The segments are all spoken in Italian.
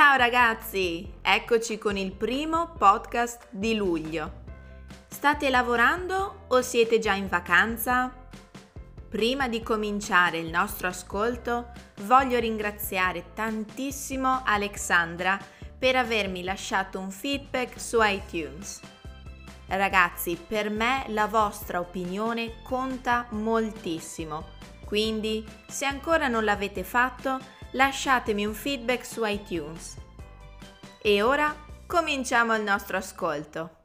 Ciao ragazzi, eccoci con il primo podcast di luglio. State lavorando o siete già in vacanza? Prima di cominciare il nostro ascolto, voglio ringraziare tantissimo Alexandra per avermi lasciato un feedback su iTunes. Ragazzi, per me la vostra opinione conta moltissimo, quindi se ancora non l'avete fatto, lasciatemi un feedback su iTunes. E ora cominciamo il nostro ascolto.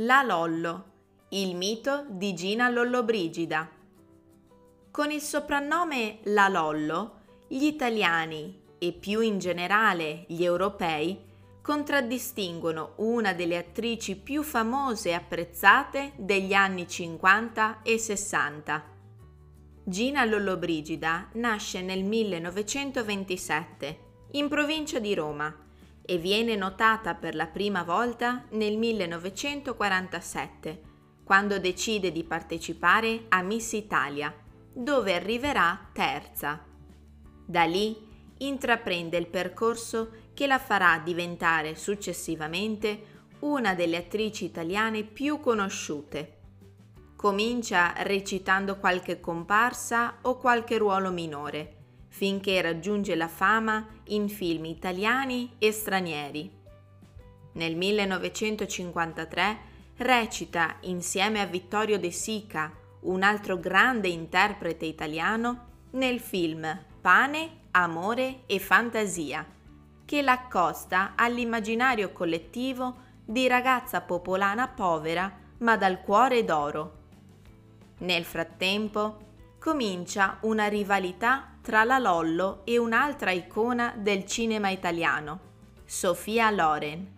La Lollo, il mito di Gina Lollobrigida. Con il soprannome La Lollo, gli italiani e più in generale gli europei contraddistinguono una delle attrici più famose e apprezzate degli anni 50 e 60. Gina Lollobrigida nasce nel 1927 in provincia di Roma e viene notata per la prima volta nel 1947, quando decide di partecipare a Miss Italia, dove arriverà terza. Da lì intraprende il percorso che la farà diventare successivamente una delle attrici italiane più conosciute. Comincia recitando qualche comparsa o qualche ruolo minore finché raggiunge la fama in film italiani e stranieri. Nel 1953 recita insieme a Vittorio De Sica, un altro grande interprete italiano, nel film Pane, Amore e Fantasia, che l'accosta all'immaginario collettivo di ragazza popolana povera ma dal cuore d'oro. Nel frattempo comincia una rivalità tra la Lollo e un'altra icona del cinema italiano, Sofia Loren.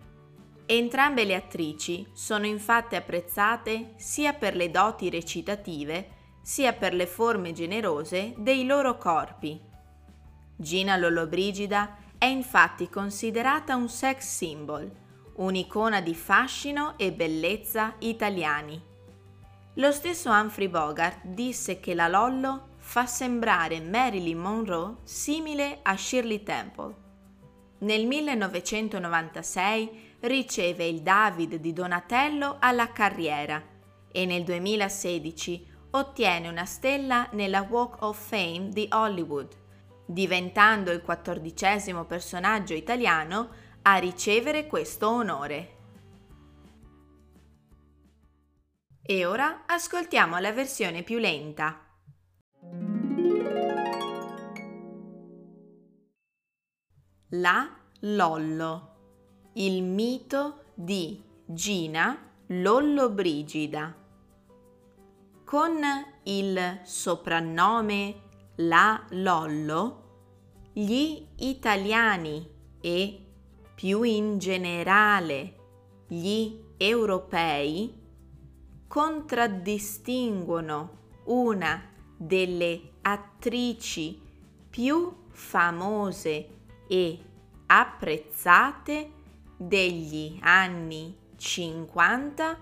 Entrambe le attrici sono infatti apprezzate sia per le doti recitative sia per le forme generose dei loro corpi. Gina Lollobrigida è infatti considerata un sex symbol, un'icona di fascino e bellezza italiani. Lo stesso Humphrey Bogart disse che la Lollo fa sembrare Marilyn Monroe simile a Shirley Temple. Nel 1996 riceve il David di Donatello alla carriera e nel 2016 ottiene una stella nella Walk of Fame di Hollywood, diventando il quattordicesimo personaggio italiano a ricevere questo onore. E ora ascoltiamo la versione più lenta. La Lollo, il mito di Gina Lollobrigida. Con il soprannome La Lollo, gli italiani e più in generale gli europei contraddistinguono una delle attrici più famose e apprezzate degli anni 50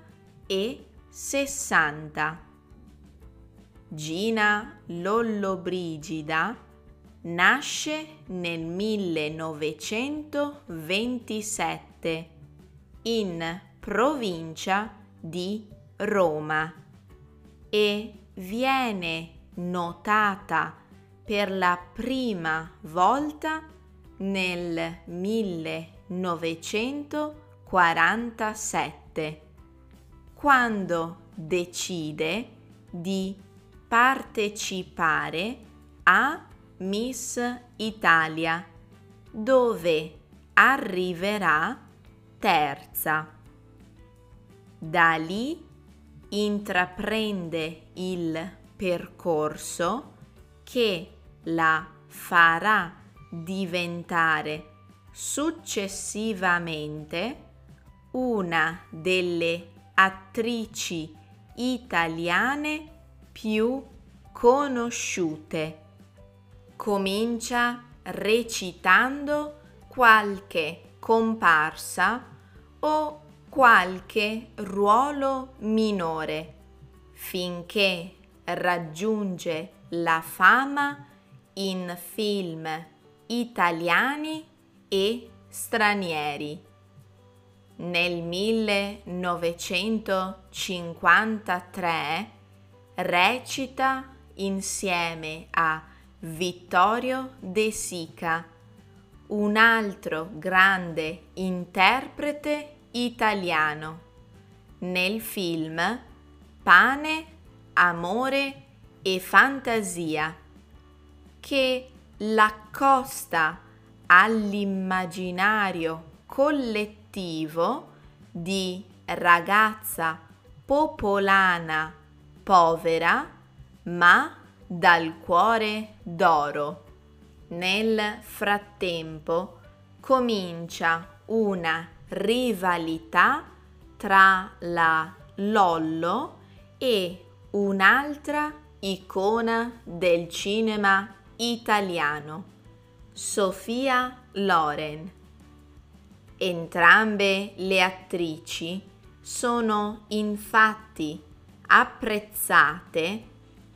e 60. Gina Lollobrigida nasce nel 1927 in provincia di Roma e viene notata per la prima volta nel 1947, quando decide di partecipare a Miss Italia, dove arriverà terza. Da lì intraprende il percorso che la farà diventare successivamente una delle attrici italiane più conosciute. Comincia recitando qualche comparsa o qualche ruolo minore finché raggiunge la fama in film italiani e stranieri. Nel 1953 recita insieme a Vittorio De Sica, un altro grande interprete italiano, nel film Pane, amore e fantasia, che l'accosta all'immaginario collettivo di ragazza popolana povera ma dal cuore d'oro. Nel frattempo comincia una rivalità tra la Lollo e un'altra icona del cinema italiano, Sofia Loren. Entrambe le attrici sono infatti apprezzate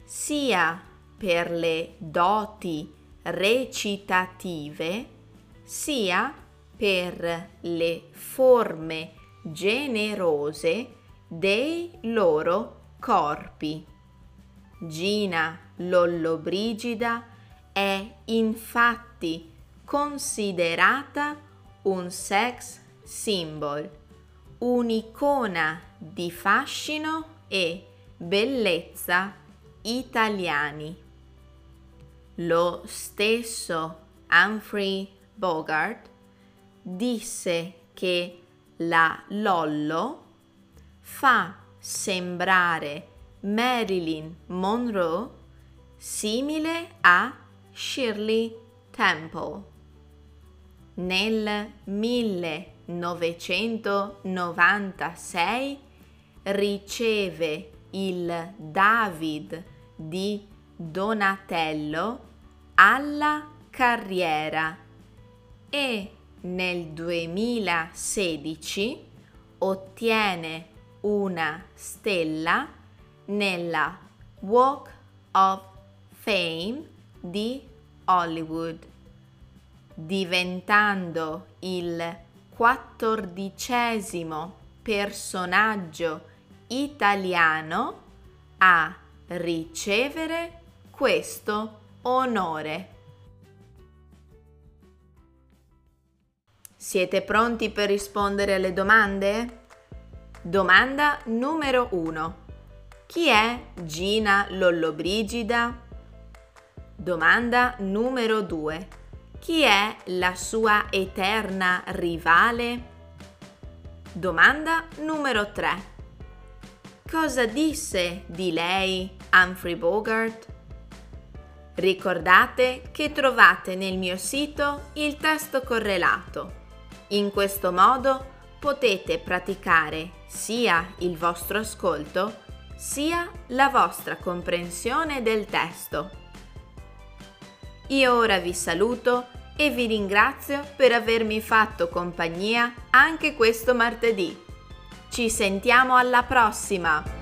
sia per le doti recitative sia per le forme generose dei loro corpi. Gina Lollobrigida è infatti considerata un sex symbol, un'icona di fascino e bellezza italiani. Lo stesso Humphrey Bogart disse che la Lollo fa sembrare Marilyn Monroe simile a Shirley Temple. Nel 1996 riceve il David di Donatello alla carriera. E nel 2016 ottiene una stella nella Walk of Fame di Hollywood, diventando il quattordicesimo personaggio italiano a ricevere questo onore. Siete pronti per rispondere alle domande? Domanda numero 1. Chi è Gina Lollobrigida? Domanda numero 2. Chi è la sua eterna rivale? Domanda numero 3. Cosa disse di lei Humphrey Bogart? Ricordate che trovate nel mio sito il testo correlato. In questo modo potete praticare sia il vostro ascolto sia la vostra comprensione del testo. Io ora vi saluto e vi ringrazio per avermi fatto compagnia anche questo martedì. Ci sentiamo alla prossima!